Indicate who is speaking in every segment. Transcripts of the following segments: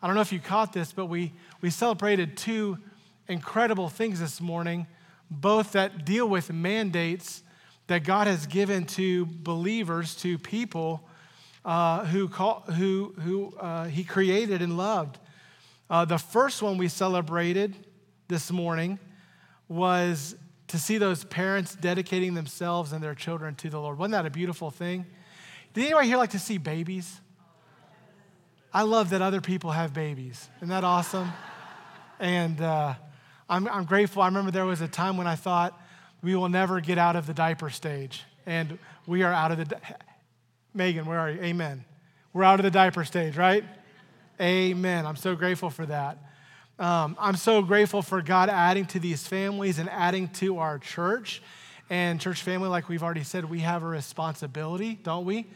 Speaker 1: I don't know if you caught this, but we, we celebrated two incredible things this morning, both that deal with mandates that God has given to believers, to people uh, who, call, who, who uh, He created and loved. Uh, the first one we celebrated this morning was to see those parents dedicating themselves and their children to the Lord. Wasn't that a beautiful thing? Did anybody here like to see babies? I love that other people have babies. Isn't that awesome? and uh, I'm, I'm grateful. I remember there was a time when I thought we will never get out of the diaper stage. And we are out of the. Di- Megan, where are you? Amen. We're out of the diaper stage, right? Amen. I'm so grateful for that. Um, I'm so grateful for God adding to these families and adding to our church. And, church family, like we've already said, we have a responsibility, don't we,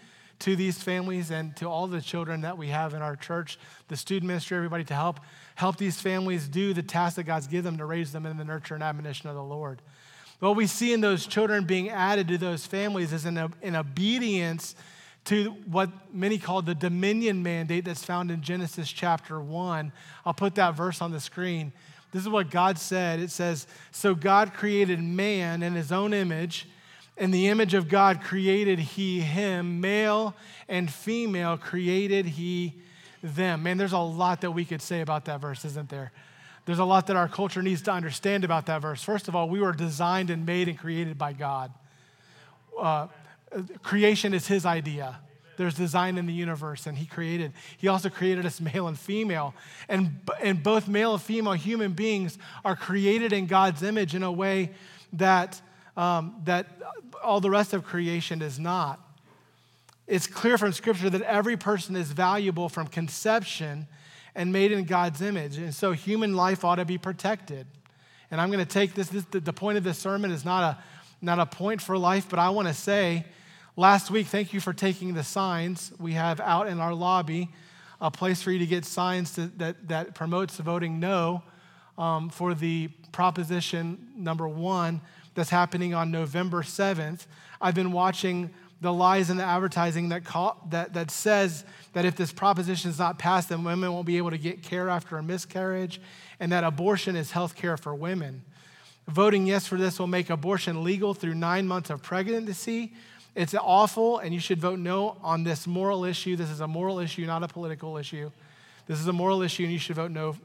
Speaker 1: to these families and to all the children that we have in our church, the student ministry, everybody to help help these families do the task that God's given them to raise them in the nurture and admonition of the Lord. What we see in those children being added to those families is an, an obedience to what many call the dominion mandate that's found in Genesis chapter 1. I'll put that verse on the screen. This is what God said. It says, So God created man in his own image. In the image of God created he him, male and female created he them. Man, there's a lot that we could say about that verse, isn't there? There's a lot that our culture needs to understand about that verse. First of all, we were designed and made and created by God. Uh, creation is his idea. There's design in the universe, and he created. He also created us male and female. And, and both male and female human beings are created in God's image in a way that, um, that all the rest of creation is not. It's clear from Scripture that every person is valuable from conception and made in God's image. And so human life ought to be protected. And I'm going to take this, this the point of this sermon is not a, not a point for life, but I want to say Last week, thank you for taking the signs we have out in our lobby, a place for you to get signs to, that, that promotes voting no um, for the proposition number one that's happening on November 7th. I've been watching the lies in the advertising that, call, that, that says that if this proposition is not passed, then women won't be able to get care after a miscarriage, and that abortion is health care for women. Voting yes for this will make abortion legal through nine months of pregnancy, it's awful, and you should vote no on this moral issue. This is a moral issue, not a political issue. This is a moral issue, and you should vote no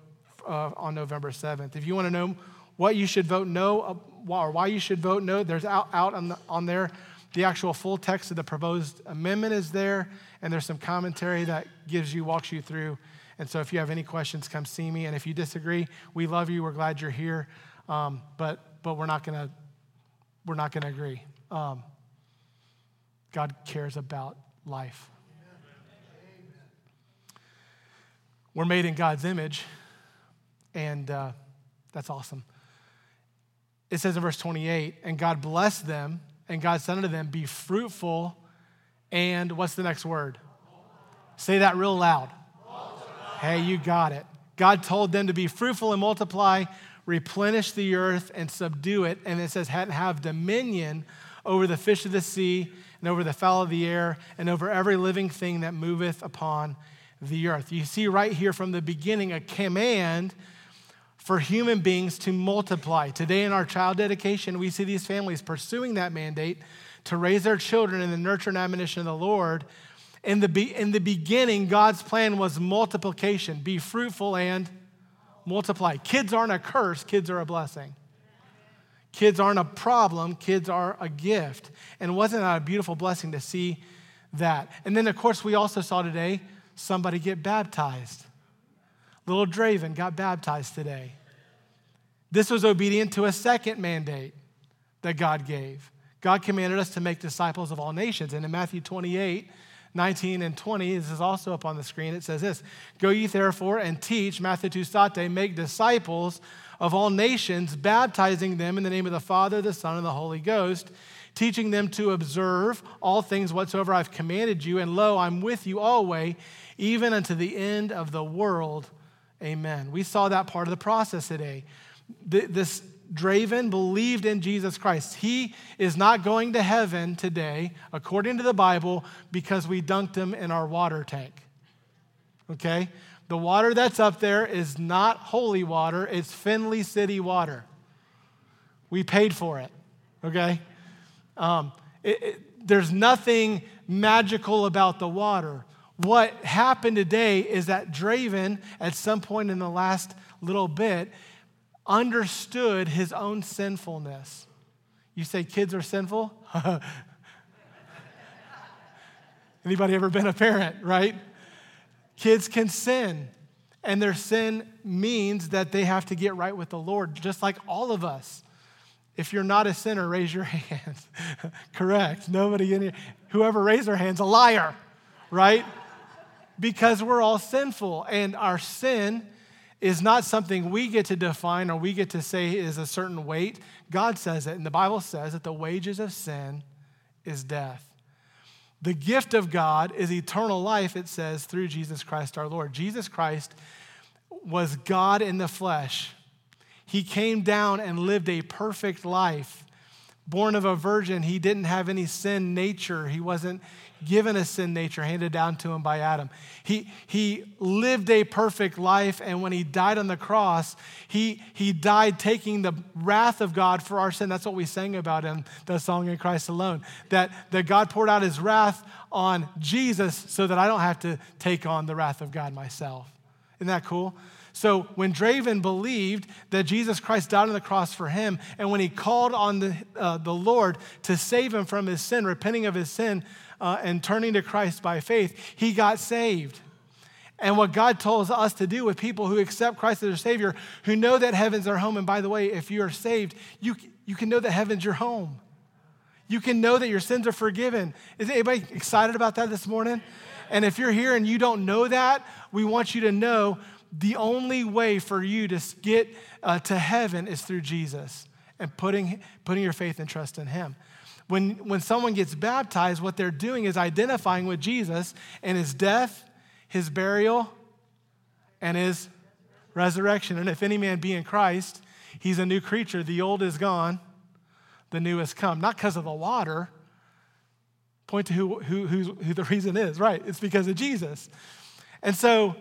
Speaker 1: uh, on November 7th. If you want to know what you should vote no uh, or why you should vote no, there's out, out on, the, on there. The actual full text of the proposed amendment is there, and there's some commentary that gives you, walks you through. And so if you have any questions, come see me. And if you disagree, we love you. We're glad you're here. Um, but, but we're not going to we're not going to agree. Um, God cares about life. We're made in God's image, and uh, that's awesome. It says in verse 28 and God blessed them, and God said unto them, Be fruitful, and what's the next word? Say that real loud. Hey, you got it. God told them to be fruitful and multiply, replenish the earth, and subdue it. And it says, have dominion over the fish of the sea and over the fowl of the air, and over every living thing that moveth upon the earth. You see right here from the beginning a command for human beings to multiply. Today in our child dedication, we see these families pursuing that mandate to raise their children in the nurture and admonition of the Lord. In the, be, in the beginning, God's plan was multiplication be fruitful and multiply. Kids aren't a curse, kids are a blessing. Kids aren't a problem, kids are a gift. And wasn't that a beautiful blessing to see that? And then, of course, we also saw today somebody get baptized. Little Draven got baptized today. This was obedient to a second mandate that God gave. God commanded us to make disciples of all nations. And in Matthew 28, 19 and 20, this is also up on the screen, it says this Go ye therefore and teach, Matthew State, make disciples of all nations, baptizing them in the name of the Father, the Son, and the Holy Ghost, teaching them to observe all things whatsoever I've commanded you. And lo, I'm with you always, even unto the end of the world. Amen. We saw that part of the process today. This Draven believed in Jesus Christ. He is not going to heaven today, according to the Bible, because we dunked him in our water tank. Okay? The water that's up there is not holy water, it's Findlay City water. We paid for it, okay? Um, it, it, there's nothing magical about the water. What happened today is that Draven, at some point in the last little bit, understood his own sinfulness. You say kids are sinful? Anybody ever been a parent, right? Kids can sin, and their sin means that they have to get right with the Lord, just like all of us. If you're not a sinner, raise your hands. Correct. Nobody in here. Whoever raised their hands, a liar, right? because we're all sinful, and our sin is not something we get to define or we get to say is a certain weight. God says it, and the Bible says that the wages of sin is death. The gift of God is eternal life, it says, through Jesus Christ our Lord. Jesus Christ was God in the flesh. He came down and lived a perfect life. Born of a virgin, he didn't have any sin nature. He wasn't given a sin nature handed down to him by Adam. He, he lived a perfect life, and when he died on the cross, he, he died taking the wrath of God for our sin. That's what we sang about in the song in Christ alone. That, that God poured out his wrath on Jesus so that I don't have to take on the wrath of God myself. Isn't that cool? So when Draven believed that Jesus Christ died on the cross for him, and when he called on the, uh, the Lord to save him from his sin, repenting of his sin, uh, and turning to Christ by faith, he got saved. And what God tells us to do with people who accept Christ as their Savior, who know that heaven's their home. And by the way, if you are saved, you, you can know that heaven's your home. You can know that your sins are forgiven. Is anybody excited about that this morning? And if you're here and you don't know that, we want you to know the only way for you to get uh, to heaven is through Jesus and putting, putting your faith and trust in Him. When, when someone gets baptized, what they're doing is identifying with Jesus and his death, his burial, and his resurrection. And if any man be in Christ, he's a new creature. The old is gone, the new has come. Not because of the water. Point to who, who, who, who the reason is, right? It's because of Jesus. And so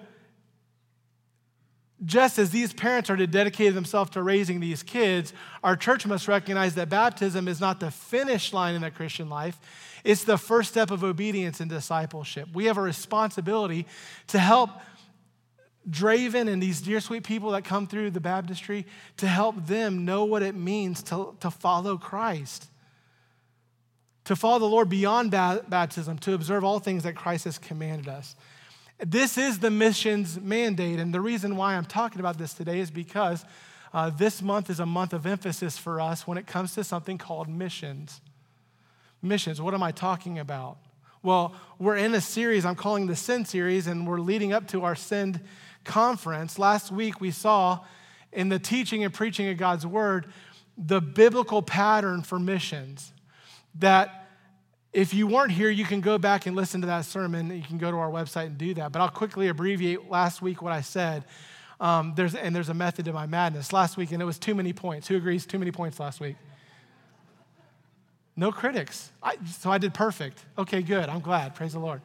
Speaker 1: just as these parents are to dedicate themselves to raising these kids, our church must recognize that baptism is not the finish line in the Christian life. It's the first step of obedience and discipleship. We have a responsibility to help Draven and these dear sweet people that come through the baptistry to help them know what it means to, to follow Christ, to follow the Lord beyond baptism, to observe all things that Christ has commanded us. This is the missions mandate. And the reason why I'm talking about this today is because uh, this month is a month of emphasis for us when it comes to something called missions. Missions, what am I talking about? Well, we're in a series I'm calling the Send series, and we're leading up to our Send conference. Last week, we saw in the teaching and preaching of God's word the biblical pattern for missions that if you weren't here, you can go back and listen to that sermon. You can go to our website and do that. But I'll quickly abbreviate last week what I said. Um, there's, and there's a method to my madness. Last week, and it was too many points. Who agrees? Too many points last week. No critics. I, so I did perfect. Okay, good. I'm glad. Praise the Lord.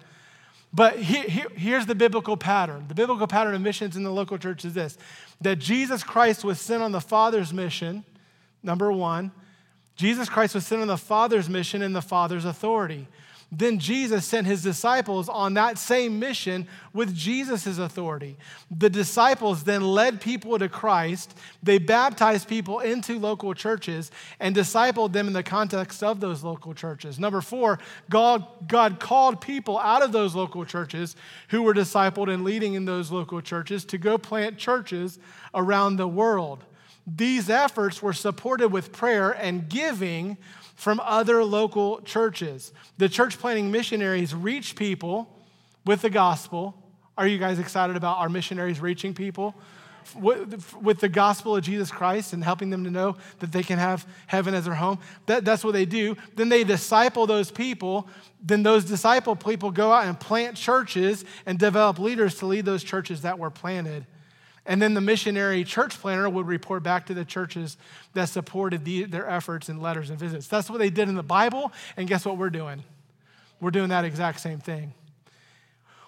Speaker 1: But he, he, here's the biblical pattern. The biblical pattern of missions in the local church is this that Jesus Christ was sent on the Father's mission, number one. Jesus Christ was sent on the Father's mission and the Father's authority. Then Jesus sent his disciples on that same mission with Jesus' authority. The disciples then led people to Christ. They baptized people into local churches and discipled them in the context of those local churches. Number four, God, God called people out of those local churches who were discipled and leading in those local churches to go plant churches around the world. These efforts were supported with prayer and giving from other local churches. The church planting missionaries reach people with the gospel. Are you guys excited about our missionaries reaching people? With, the gospel of Jesus Christ and helping them to know that they can have heaven as their home. That, that's what they do. Then they disciple those people. Then those disciple people go out and plant churches and develop leaders to lead those churches that were planted. And then the missionary church planner would report back to the churches that supported the, their efforts in letters and visits. That's what they did in the Bible, and guess what we're doing? We're doing that exact same thing.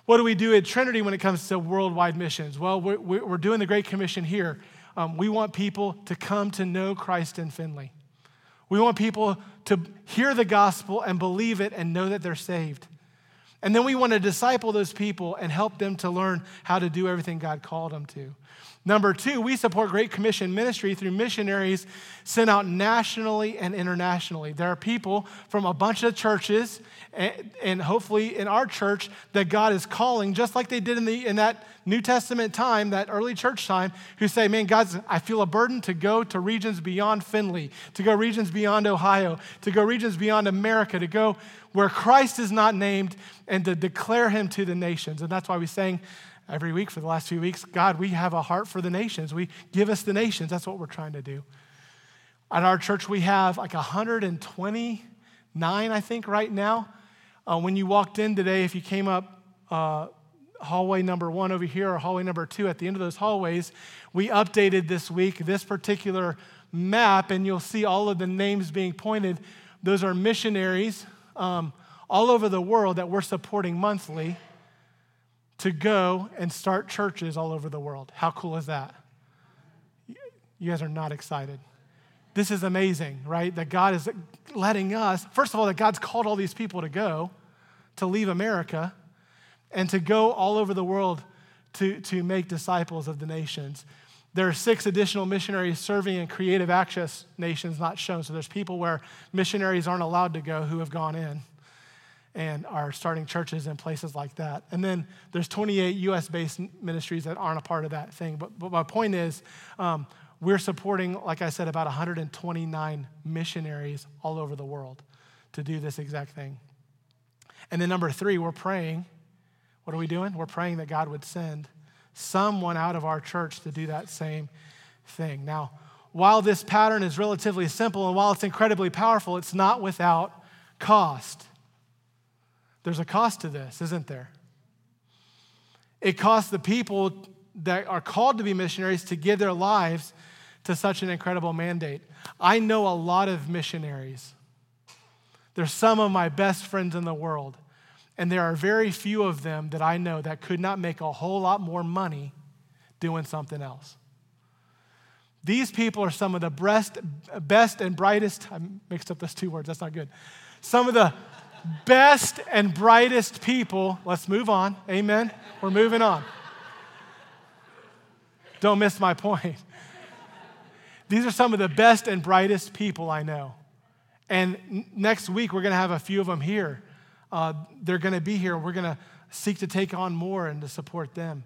Speaker 1: What do we do at Trinity when it comes to worldwide missions? Well, we're, we're doing the Great Commission here. Um, we want people to come to know Christ in Findlay. We want people to hear the gospel and believe it and know that they're saved. And then we want to disciple those people and help them to learn how to do everything God called them to. Number two, we support Great Commission ministry through missionaries sent out nationally and internationally. There are people from a bunch of churches, and, hopefully in our church, that God is calling, just like they did in, the, in that New Testament time, that early church time, who say, Man, God, I feel a burden to go to regions beyond Findlay, to go regions beyond Ohio, to go regions beyond America, to go where Christ is not named, and to declare him to the nations. And that's why we sang every week for the last few weeks God, we have a heart for the nations. We give us the nations. That's what we're trying to do. At our church, we have like 129, I think, right now. Uh, when you walked in today, if you came up uh, hallway number one over here or hallway number two, at the end of those hallways, we updated this week this particular map, and you'll see all of the names being pointed. Those are missionaries um, all over the world that we're supporting monthly to go and start churches all over the world. How cool is that? You guys are not excited. This is amazing, right? That God is letting us, first of all, that God's called all these people to go, to leave America, and to go all over the world to, to make disciples of the nations. There are six additional missionaries serving in creative access nations not shown. So there's people where missionaries aren't allowed to go who have gone in and are starting churches in places like that. And then there's 28 U.S. based ministries that aren't a part of that thing. But, but my point is, um, we're supporting, like I said, about 129 missionaries all over the world to do this exact thing. And then number three, we're praying. What are we doing? We're praying that God would send someone out of our church to do that same thing. Now, while this pattern is relatively simple and while it's incredibly powerful, it's not without cost. There's a cost to this, isn't there? It costs the people that are called to be missionaries to give their lives to such an incredible mandate. I know a lot of missionaries. They're some of my best friends in the world. And there are very few of them that I know that could not make a whole lot more money doing something else. These people are some of the best, best and brightest. I mixed up those two words, that's not good. Some of the best and brightest people. Let's move on. Amen. We're moving on. Don't miss my point. These are some of the best and brightest people I know. And next week, we're going to have a few of them here. Uh, they're going to be here. We're going to seek to take on more and to support them.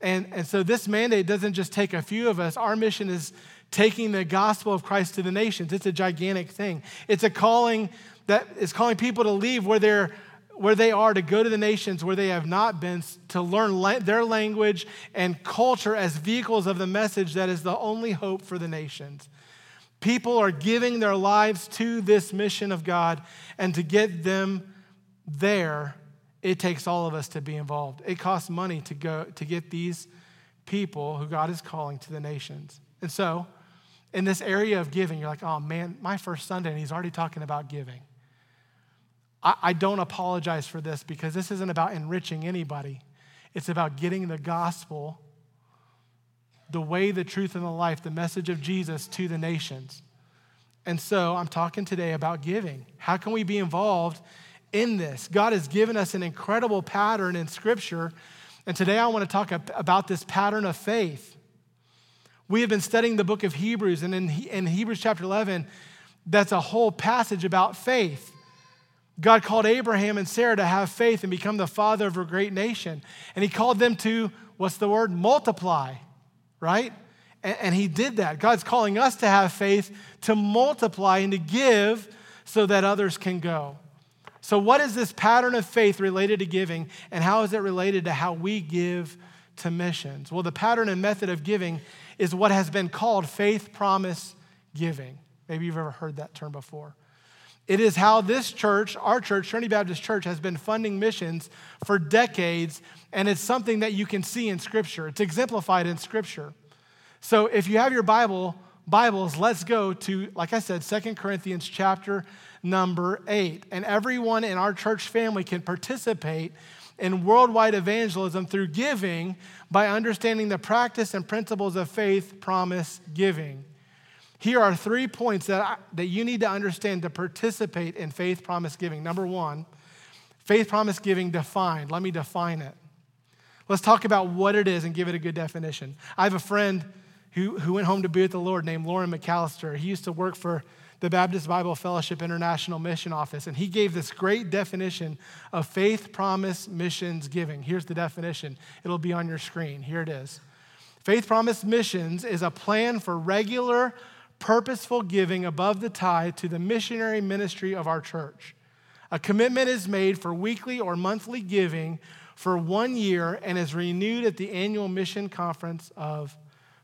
Speaker 1: And, and so this mandate doesn't just take a few of us. Our mission is taking the gospel of Christ to the nations. It's a gigantic thing. It's a calling that is calling people to leave where they're where they are to go to the nations where they have not been to learn their language and culture as vehicles of the message that is the only hope for the nations. People are giving their lives to this mission of God, and to get them there, it takes all of us to be involved. It costs money to go to get these people who God is calling to the nations. And so, in this area of giving, you're like, oh man, my first Sunday, and he's already talking about giving. I, I don't apologize for this because this isn't about enriching anybody. It's about getting the gospel, the way, the truth, and the life, the message of Jesus to the nations. And so I'm talking today about giving. How can we be involved in this? God has given us an incredible pattern in Scripture. And today I want to talk about this pattern of faith. We have been studying the book of Hebrews, and in, in Hebrews chapter 11, that's a whole passage about faith. God called Abraham and Sarah to have faith and become the father of a great nation. And he called them to, what's the word? Multiply, right? And, and, he did that. God's calling us to have faith, to multiply, and to give so that others can go. So, what is this pattern of faith related to giving, and how is it related to how we give to missions? Well, the pattern and method of giving is what has been called faith promise giving. Maybe you've ever heard that term before. It is how this church, our church, Trinity Baptist Church, has been funding missions for decades, and it's something that you can see in Scripture. It's exemplified in Scripture. So if you have your Bible, Bibles, let's go to, like I said, Second Corinthians chapter number 8. And everyone in our church family can participate in worldwide evangelism through giving by understanding the practice and principles of faith, promise, giving. Here are three points that, I, that you need to understand to participate in faith, promise, giving. Number one, faith, promise, giving defined. Let me define it. Let's talk about what it is and give it a good definition. I have a friend who, who went home to be with the Lord named Lauren McAllister. He used to work for the Baptist Bible Fellowship International Mission Office, and he gave this great definition of faith, promise, missions, giving. Here's the definition it'll be on your screen. Here it is Faith, promise, missions is a plan for regular, purposeful giving above the tithe to the missionary ministry of our church. A commitment is made for weekly or monthly giving for one year and is renewed at the annual mission conference of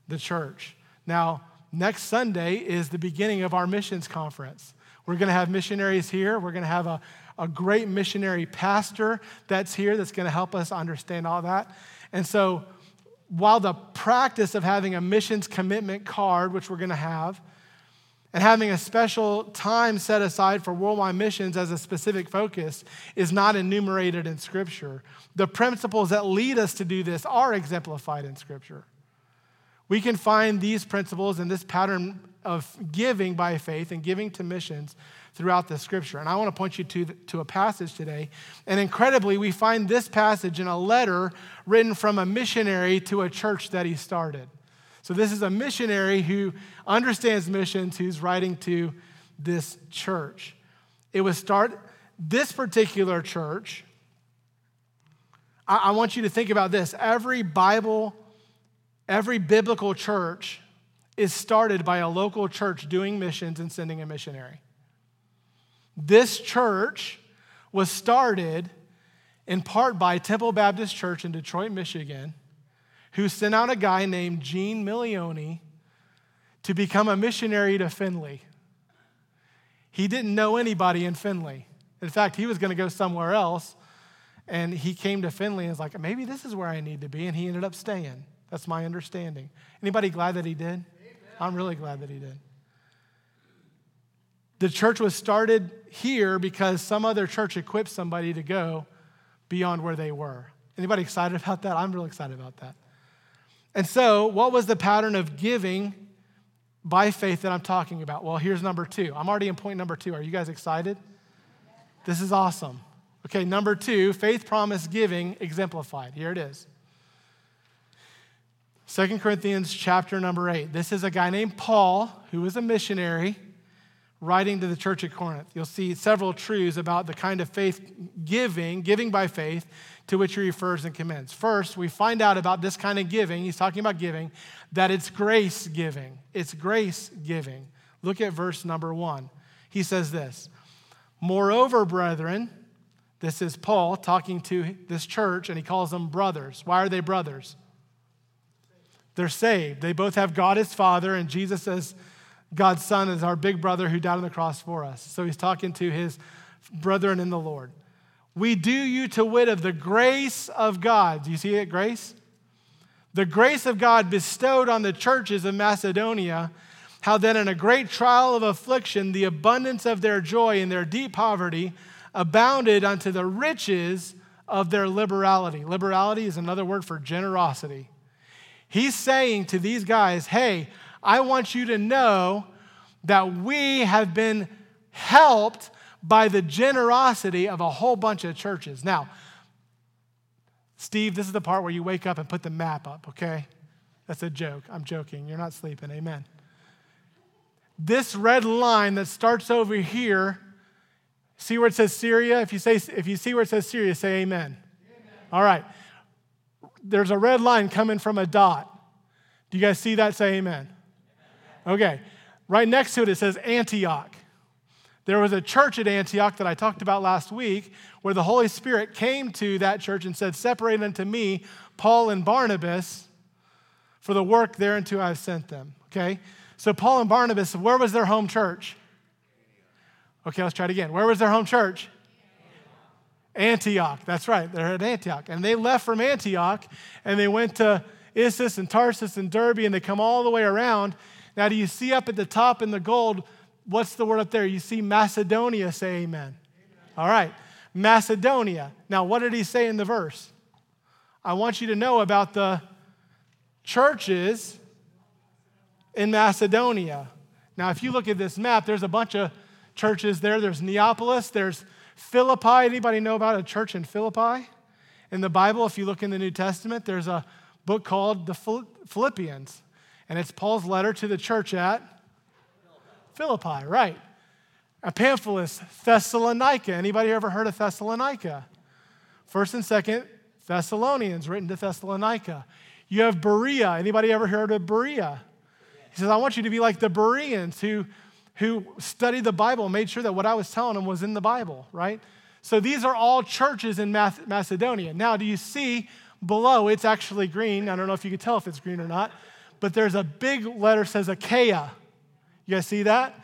Speaker 1: the church. Now, next Sunday is the beginning of our missions conference. We're going to have missionaries here. We're going to have a, a great missionary pastor that's here that's going to help us understand all that. And so, while the practice of having a missions commitment card, which we're going to have, and having a special time set aside for worldwide missions as a specific focus is not enumerated in Scripture. The principles that lead us to do this are exemplified in Scripture. We can find these principles and this pattern of giving by faith and giving to missions throughout the scripture. And I want to point you to, to a passage today. And incredibly, we find this passage in a letter written from a missionary to a church that he started. So, this is a missionary who understands missions who's writing to this church. It was start this particular church. I, I want you to think about this. Every Bible Every biblical church is started by a local church doing missions and sending a missionary. This church was started in part by Temple Baptist Church in Detroit, Michigan, who sent out a guy named Gene Milioni to become a missionary to Findlay. He didn't know anybody in Findlay. In fact, he was going to go somewhere else, and he came to Findlay and was like, maybe this is where I need to be, and he ended up staying. That's my understanding. Anybody glad that he did? Amen. I'm really glad that he did. The church was started here because some other church equipped somebody to go beyond where they were. Anybody excited about that? I'm really excited about that. And so, what was the pattern of giving by faith that I'm talking about? Well, here's number two. I'm already in point number two. Are you guys excited? This is awesome. Okay, number two, faith promise giving exemplified. Here it is. Second Corinthians chapter number 8. This is a guy named Paul, who was a missionary, writing to the church at Corinth. You'll see several truths about the kind of faith giving, giving by faith, to which he refers and commends. First, we find out about this kind of giving, he's talking about giving, that it's grace giving. It's grace giving. Look at verse number one. He says this Moreover, brethren, this is Paul talking to this church, and he calls them brothers. Why are they brothers? They're saved. They both have God as Father, and Jesus as God's Son as our big brother who died on the cross for us. So he's talking to his brethren in the Lord. We do you to wit of the grace of God. Do you see it, grace? The grace of God bestowed on the churches of Macedonia, how then in a great trial of affliction, the abundance of their joy in their deep poverty abounded unto the riches of their liberality. Liberality is another word for generosity. He's saying to these guys, hey, I want you to know that we have been helped by the generosity of a whole bunch of churches. Now, Steve, this is the part where you wake up and put the map up, okay? That's a joke. I'm joking. You're not sleeping. Amen. This red line that starts over here, see where it says Syria? If you, say, if you see where it says Syria, say amen. amen. All right there's a red line coming from a dot. Do you guys see that? Say amen. Okay. Right next to it, it says Antioch. There was a church at Antioch that I talked about last week where the Holy Spirit came to that church and said, Separate unto me Paul and Barnabas for the work thereunto I have sent them. Okay? So, Paul and Barnabas, where was their home church? Okay, let's try it again. Where was their home church? Antioch. That's right, they're at Antioch. And they left from Antioch and they went to Issus and Tarsus and Derbe and they come all the way around. Now, do you see up at the top in the gold, what's the word up there? You see Macedonia, say amen. amen. All right. Macedonia. Now, what did he say in the verse? I want you to know about the churches in Macedonia. Now, if you look at this map, there's a bunch of churches there. There's Neapolis, there's Philippi. Anybody know about a church in Philippi? In the Bible, if you look in the New Testament, there's a book called the Philippians, and it's Paul's letter to the church at Philippi, right? Epaphras, Thessalonica. Anybody ever heard of Thessalonica? First and second Thessalonians, written to Thessalonica. You have Berea. Anybody ever heard of Berea? He says, I want you to be like the Bereans who, who studied the Bible made sure that what I was telling them was in the Bible, right? So these are all churches in Macedonia. Now, do you see below? It's actually green. I don't know if you can tell if it's green or not, but there's a big letter says Achaia. You guys see that?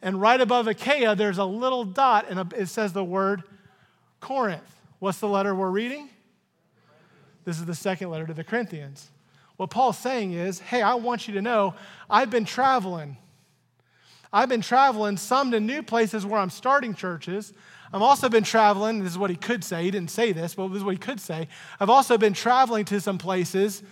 Speaker 1: And right above Achaia, there's a little dot, and it says the word Corinth. What's the letter we're reading? This is the second letter to the Corinthians. What Paul's saying is, hey, I want you to know I've been traveling. I've been traveling some to new places where I'm starting churches. I've also been traveling, this is what he could say. He didn't say this, but this is what he could say. I've also been traveling to some places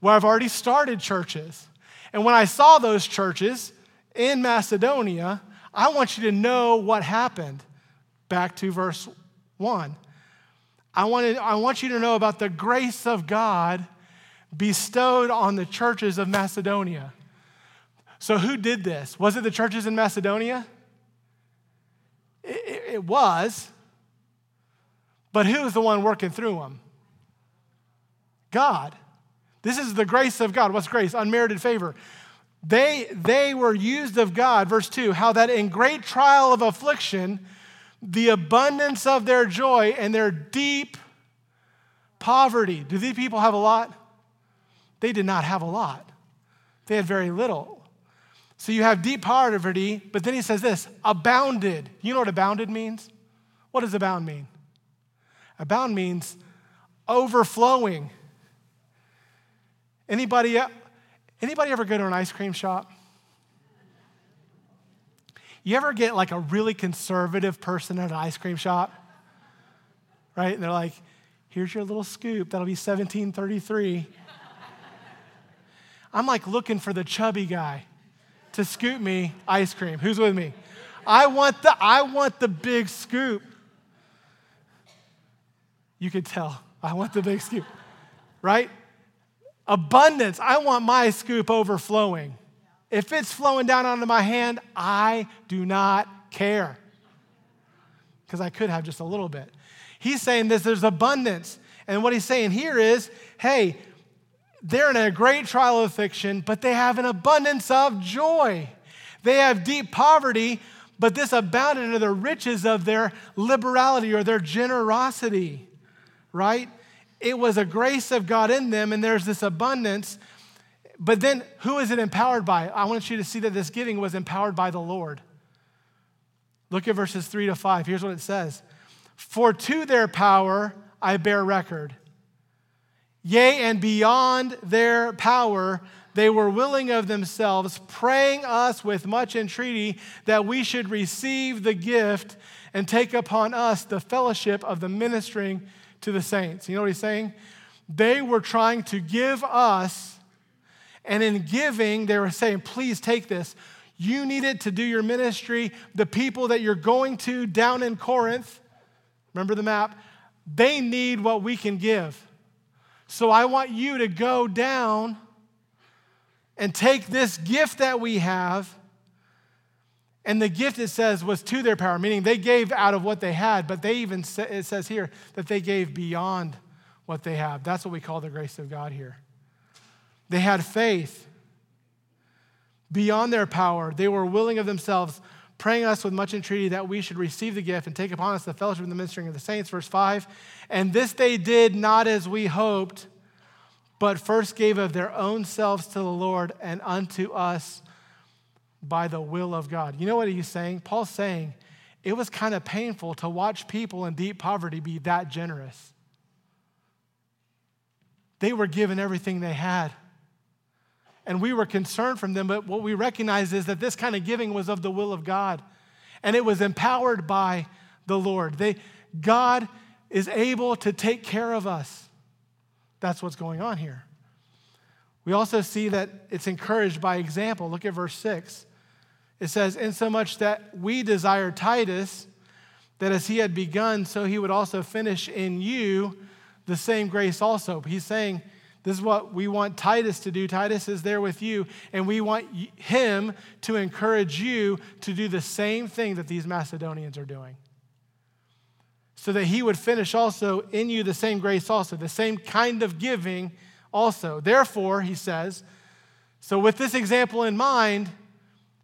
Speaker 1: where I've already started churches. And when I saw those churches in Macedonia, I want you to know what happened. Back to verse 1. I, wanted, I want you to know about the grace of God bestowed on the churches of Macedonia. So, who did this? Was it the churches in Macedonia? It, it, it was. But who was the one working through them? God. This is the grace of God. What's grace? Unmerited favor. They, they were used of God, verse 2, how that in great trial of affliction, the abundance of their joy and their deep poverty. Do these people have a lot? They did not have a lot, they had very little. So you have deep poverty, but then he says this abounded. You know what abounded means? What does abound mean? Abound means overflowing. Anybody, uh, anybody ever go to an ice cream shop? You ever get like a really conservative person at an ice cream shop? Right? And they're like, here's your little scoop. That'll be 1733. I'm like looking for the chubby guy to scoop me ice cream. Who's with me? I want the I want the big scoop. You could tell. I want the big scoop. Right? Abundance. I want my scoop overflowing. If it's flowing down onto my hand, I do not care. Because I could have just a little bit. He's saying this there's abundance. And what he's saying here is hey, they're in a great trial of affliction, but they have an abundance of joy. They have deep poverty, but this abounded in the riches of their liberality or their generosity, right? It was a grace of God in them, and there's this abundance. But then, who is it empowered by? I want you to see that this giving was empowered by the Lord. Look at verses three to five. Here's what it says For to their power I bear record. Yea, and beyond their power, they were willing of themselves, praying us with much entreaty that we should receive the gift and take upon us the fellowship of the ministering to the saints. You know what he's saying? They were trying to give us, and in giving, they were saying, please take this. You need it to do your ministry. The people that you're going to down in Corinth, remember the map? They need what we can give. So I want you to go down and take this gift that we have. And the gift, it says, was to their power, meaning they gave out of what they had, but they even, it says here that they gave beyond what they have. That's what we call the grace of God here. They had faith beyond their power. They were willing of themselves praying us with much entreaty that we should receive the gift and take upon us the fellowship and the ministering of the saints. Verse 5 And this they did not as we hoped, but first gave of their own selves to the Lord and unto us by the will of God. You know what he's saying? Paul's saying it was kind of painful to watch people in deep poverty be that generous. They were given everything they had and we were concerned from them, but what we recognize is that this kind of giving was of the will of God and it was empowered by the Lord. They, God is able to take care of us. That's what's going on here. We also see that it's encouraged by example. Look at verse 6. It says, Insomuch that we desire Titus, that as he had begun, so he would also finish in you the same grace also. He's saying, This is what we want Titus to do. Titus is there with you, and we want him to encourage you to do the same thing that these Macedonians are doing. So that he would finish also in you the same grace also, the same kind of giving also. Therefore, he says, so with this example in mind,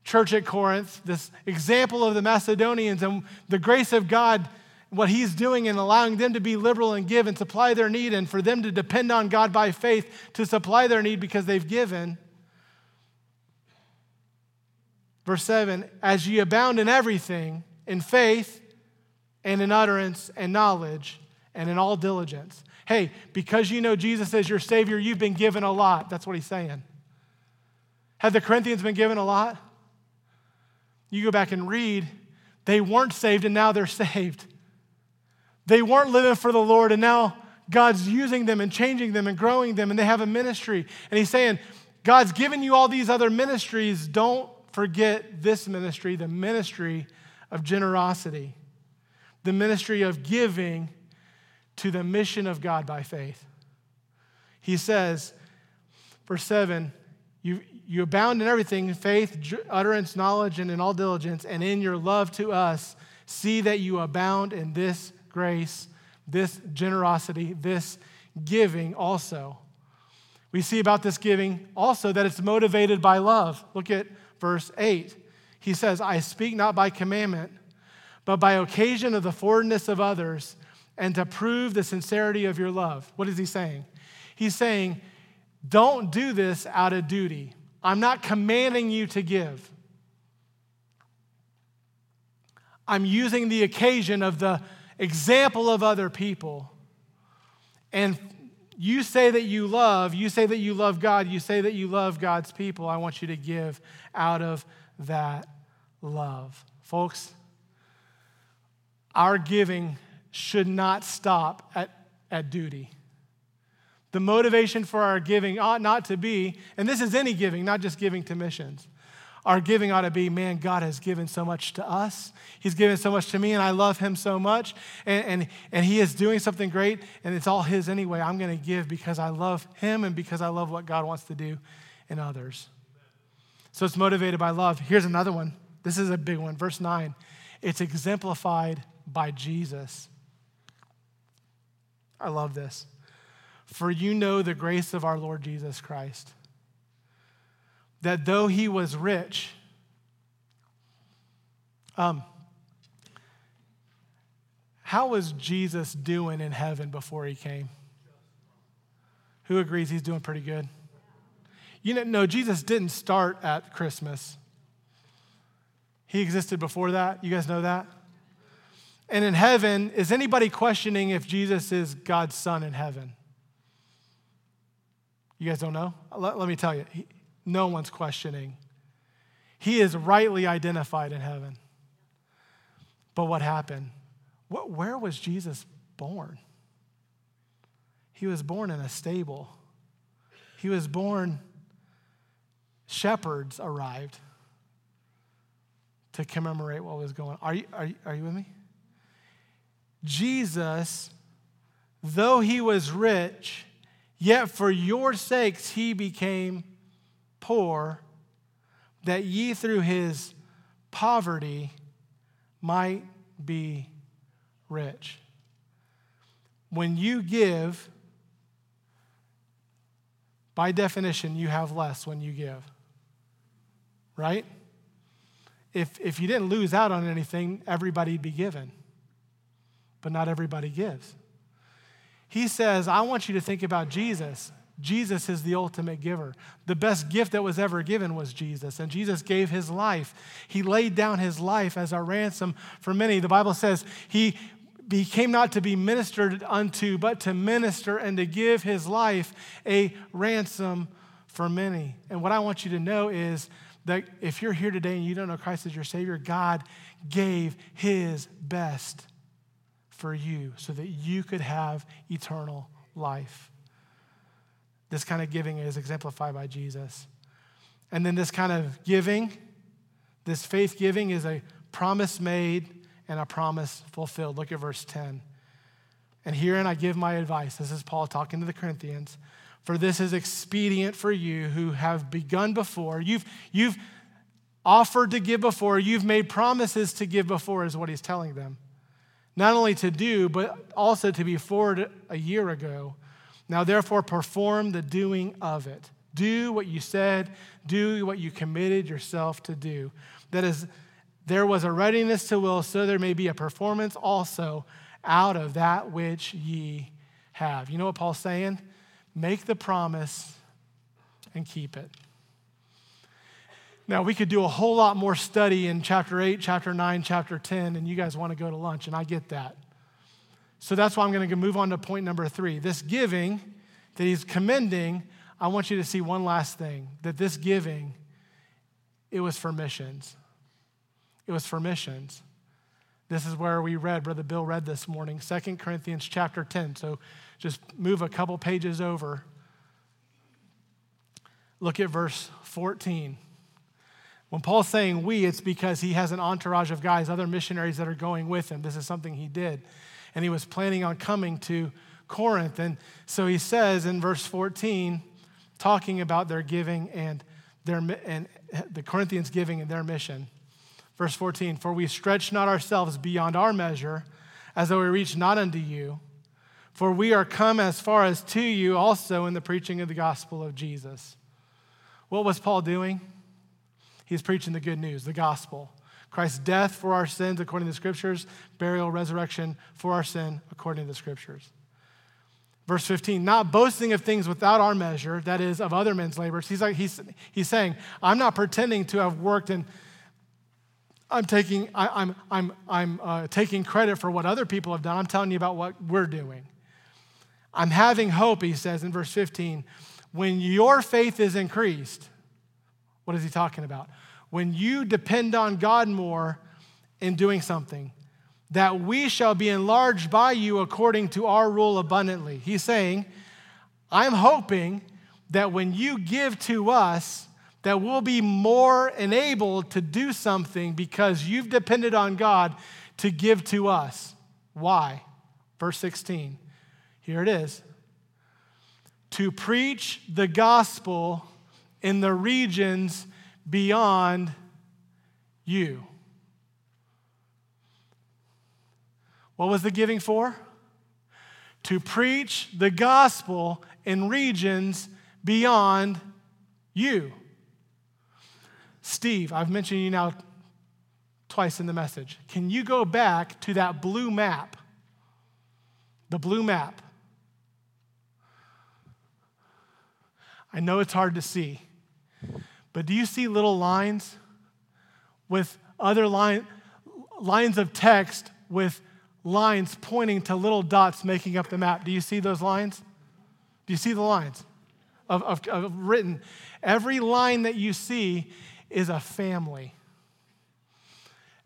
Speaker 1: church at Corinth, this example of the Macedonians and the grace of God, what He's doing in allowing them to be liberal and give and supply their need, and for them to depend on God by faith to supply their need because they've given. Verse 7 As ye abound in everything, in faith and in utterance and knowledge and in all diligence. Hey, because you know Jesus as your Savior, you've been given a lot. That's what he's saying. Have the Corinthians been given a lot? You go back and read, they weren't saved and now they're saved. They weren't living for the Lord and now God's using them and changing them and growing them and they have a ministry. And He's saying, God's given you all these other ministries. Don't forget this ministry, the ministry of generosity, the ministry of giving to the mission of God by faith. He says, verse 7, you, you abound in everything faith, utterance, knowledge, and in all diligence, and in your love to us, see that you abound in this grace, this generosity, this giving also. We see about this giving also that it's motivated by love. Look at verse 8. He says, I speak not by commandment, but by occasion of the forwardness of others, and to prove the sincerity of your love. What is he saying? He's saying, don't do this out of duty. I'm not commanding you to give. I'm using the occasion of the example of other people. And you say that you love, you say that you love God, you say that you love God's people. I want you to give out of that love. Folks, our giving should not stop at, at duty. The motivation for our giving ought not to be, and this is any giving, not just giving to missions. Our giving ought to be, man, God has given so much to us. He's given so much to me, and I love Him so much. And, and, and He is doing something great, and it's all His anyway. I'm going to give because I love Him and because I love what God wants to do in others. So it's motivated by love. Here's another one. This is a big one. Verse 9 it's exemplified by Jesus. I love this. For you know the grace of our Lord Jesus Christ, that though he was rich, um, how was Jesus doing in heaven before he came? Who agrees he's doing pretty good? You know, no, Jesus didn't start at Christmas. He existed before that. You guys know that? And in heaven, is anybody questioning if Jesus is God's son in heaven? You guys don't know? Let, let me tell you, he, no one's questioning. He is rightly identified in heaven. But what happened? What, where was Jesus born? He was born in a stable. He was born, shepherds arrived to commemorate what was going on. Are you, are you, are you with me? Jesus, though he was rich, yet for your sakes he became poor, that ye through his poverty might be rich. When you give, by definition, you have less when you give. Right? If, if you didn't lose out on anything, everybody'd be given but not everybody gives. He says, I want you to think about Jesus. Jesus is the ultimate giver. The best gift that was ever given was Jesus, and Jesus gave his life. He laid down his life as a ransom for many. The Bible says he became not to be ministered unto, but to minister and to give his life a ransom for many. And what I want you to know is that if you're here today and you don't know Christ as your Savior, God gave his best for you so that you could have eternal life. This kind of giving is exemplified by Jesus. And then this kind of giving, this faith giving, is a promise made and a promise fulfilled. Look at verse 10. And herein I give my advice. This is Paul talking to the Corinthians. For this is expedient for you who have begun before. You've, you've offered to give before. You've made promises to give before, is what he's telling them. Not only to do, but also to be forward a year ago. Now, therefore, perform the doing of it. Do what you said, do what you committed yourself to do. That is, there was a readiness to will, so there may be a performance also out of that which ye have. You know what Paul's saying? Make the promise and keep it. Now, we could do a whole lot more study in chapter 8, chapter 9, chapter 10, and you guys want to go to lunch, and I get that. So that's why I'm going to move on to point number three. This giving that he's commending, I want you to see one last thing that this giving, it was for missions. It was for missions. This is where we read, Brother Bill read this morning, 2 Corinthians chapter 10. So just move a couple pages over. Look at verse 14. When Paul's saying we, it's because he has an entourage of guys, other missionaries that are going with him. This is something he did. And he was planning on coming to Corinth. And so he says in verse 14, talking about their giving and their and the Corinthians giving and their mission. Verse 14, for we stretch not ourselves beyond our measure, as though we reach not unto you, for we are come as far as to you also in the preaching of the gospel of Jesus. What was Paul doing? He's preaching the good news, the gospel. Christ's death for our sins according to the scriptures, burial, resurrection for our sin according to the scriptures. Verse 15, not boasting of things without our measure, that is, of other men's labors. He's, like, he's, he's saying, I'm not pretending to have worked and I'm taking, I, am I'm, I'm, I'm uh, taking credit for what other people have done. I'm telling you about what we're doing. I'm having hope, he says in verse 15. When your faith is increased, what is he talking about? When you depend on God more in doing something, that we shall be enlarged by you according to our rule abundantly. He's saying, I'm hoping that when you give to us, that we'll be more enabled to do something because you've depended on God to give to us. Why? Verse 16. Here it is. To preach the gospel in the regions beyond you. What was the giving for? To preach the gospel in regions beyond you. Steve, I've mentioned you now twice in the message. Can you go back to that blue map? The blue map. I know it's hard to see. But do you see little lines with other line, lines of text with lines pointing to little dots making up the map? Do you see those lines? Do you see the lines of, of, of written? Every line that you see is a family.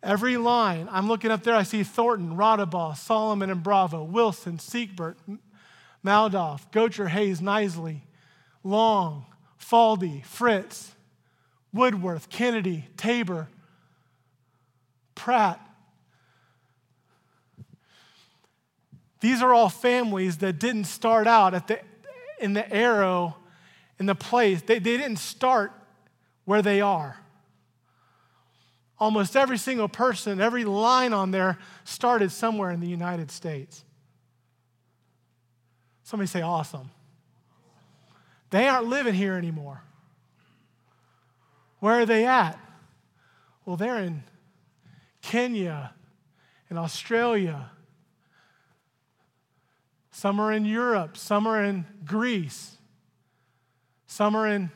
Speaker 1: Every line, I'm looking up there, I see Thornton, Rodabaugh, Solomon and Bravo, Wilson, Siegbert, Maldoff, Gocher, Hayes, Nisley, Long, Faldy, Fritz, Woodworth, Kennedy, Tabor, Pratt. These are all families that didn't start out at the, in the arrow, in the place. They, they didn't start where they are. Almost every single person, every line on there started somewhere in the United States. Somebody say, awesome. They aren't living here anymore. Where are they at? Well, they're in Kenya and Australia. Some are in Europe. Some are in Greece. Some are in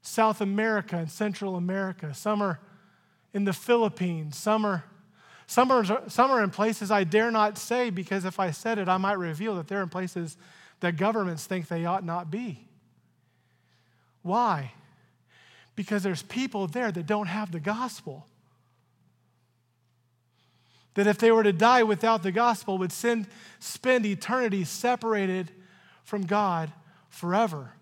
Speaker 1: South America and Central America. Some are in the Philippines. Some are, some, are, some are in places I dare not say because if I said it, I might reveal that they're in places that governments think they ought not be. Why? Because there's people there that don't have the gospel. that if they were to die without the gospel, would send, spend eternity separated from God forever.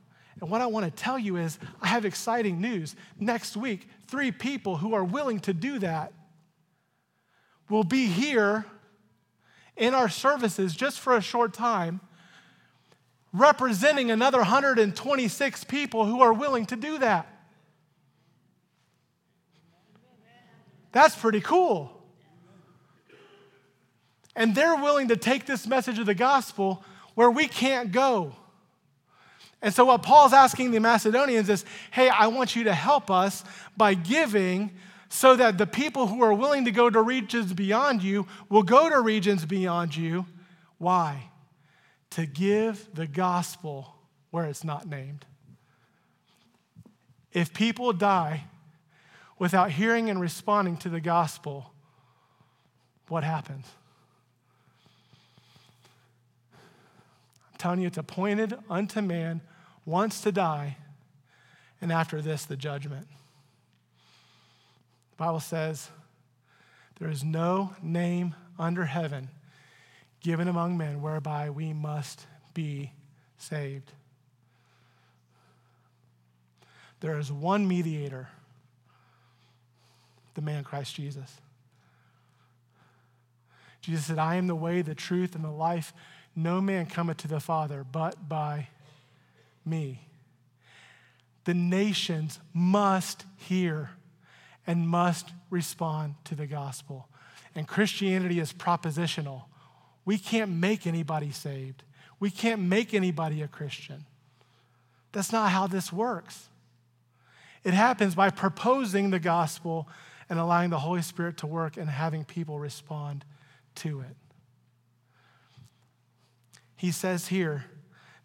Speaker 1: And what I want to tell you is, I have exciting news. Next week, three people who are willing to do that will be here in our services just for a short time, representing another 126 people who are willing to do that. That's pretty cool. And they're willing to take this message of the gospel where we can't go. And so, what Paul's asking the Macedonians is hey, I want you to help us by giving so that the people who are willing to go to regions beyond you will go to regions beyond you. Why? To give the gospel where it's not named. If people die without hearing and responding to the gospel, what happens? I'm telling you, it's appointed unto man once to die, and after this, the judgment. The Bible says, There is no name under heaven given among men whereby we must be saved. There is one mediator, the man Christ Jesus. Jesus said, I am the way, the truth, and the life. No man cometh to the Father but by me. The nations must hear and must respond to the gospel. And Christianity is propositional. We can't make anybody saved, we can't make anybody a Christian. That's not how this works. It happens by proposing the gospel and allowing the Holy Spirit to work and having people respond to it. He says here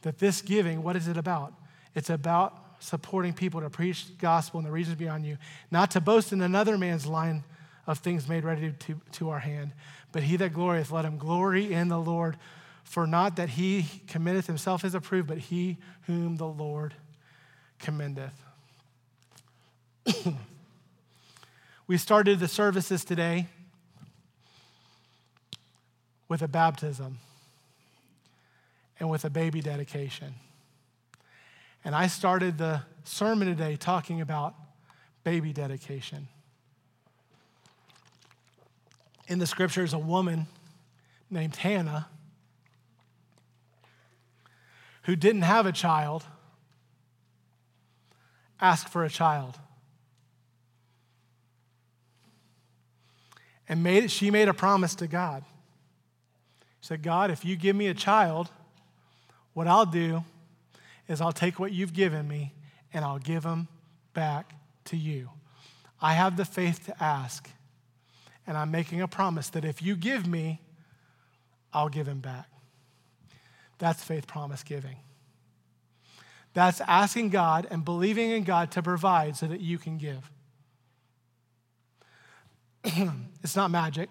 Speaker 1: that this giving, what is it about? It's about supporting people to preach the gospel in the regions beyond you, not to boast in another man's line of things made ready to, to our hand. But he that glorieth, let him glory in the Lord. For not that he committeth himself is approved, but he whom the Lord commendeth. we started the services today with a baptism and with a baby dedication. And I started the sermon today talking about baby dedication. In the scriptures, a woman named Hannah who didn't have a child asked for a child. And made, she made a promise to God. She said, God, if you give me a child, what I'll do is I'll take what you've given me and I'll give them back to you. I have the faith to ask, and I'm making a promise that if you give me, I'll give him back. That's faith promise giving. That's asking God and believing in God to provide so that you can give. it's not magic.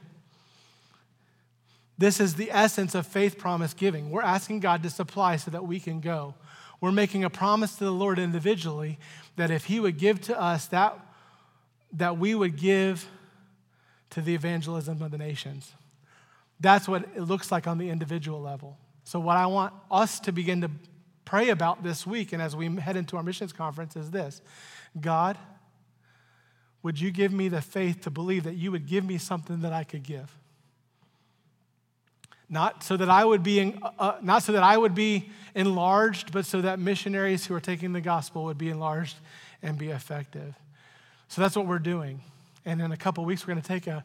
Speaker 1: This is the essence of faith promise giving. We're asking God to supply so that we can go. We're making a promise to the Lord individually that if He would give to us, that, that we would give to the evangelism of the nations. That's what it looks like on the individual level. So, what I want us to begin to pray about this week and as we head into our missions conference is this God, would you give me the faith to believe that you would give me something that I could give? not so that I would be, in, uh, not so that I would be enlarged, but so that missionaries who are taking the gospel would be enlarged and be effective. So that's what we're doing. And in a couple weeks, we're going to take a,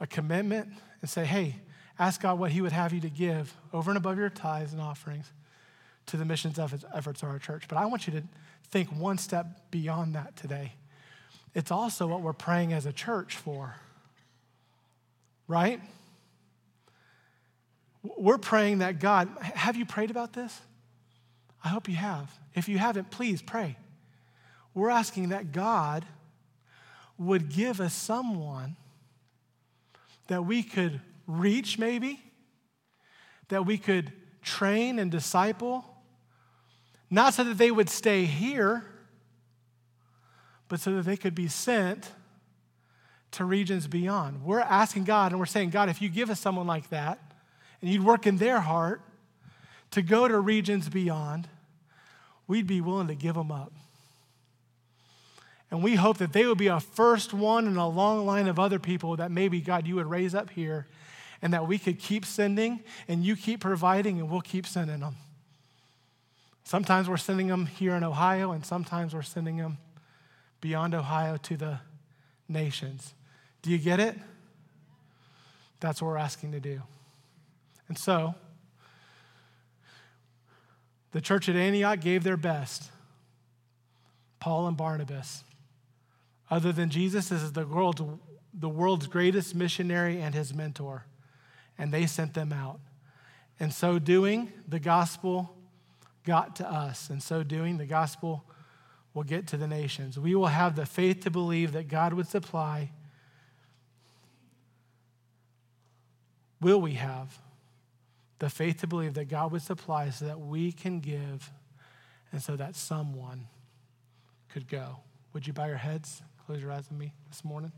Speaker 1: a commitment and say, hey, ask God what He would have you to give over and above your tithes and offerings to the missions efforts of our church. But I want you to think one step beyond that today. It's also what we're praying as a church for, right? We're praying that God, have you prayed about this? I hope you have. If you haven't, please pray. We're asking that God would give us someone that we could reach, maybe, that we could train and disciple, not so that they would stay here, but so that they could be sent to regions beyond. We're asking God and we're saying, God, if you give us someone like that and you'd work in their heart to go to regions beyond, we'd be willing to give them up. And we hope that they would be a first one in a long line of other people that maybe, God, you would raise up here and that we could keep sending and you keep providing and we'll keep sending them. Sometimes we're sending them here in Ohio, and sometimes we're sending them beyond Ohio to the nations. Do you get it? That's what we're asking to do. And so, the church at Antioch gave their best. Paul and Barnabas. Other than Jesus, this is the world's, the world's greatest missionary and his mentor. And they sent them out. In so doing, the gospel got to us. In so doing, the gospel will get to the nations. We will have the faith to believe that God would supply. Will we have the faith to believe that God would supply so that we can give and so that someone could go? Would you bow your heads, close your eyes with me this morning?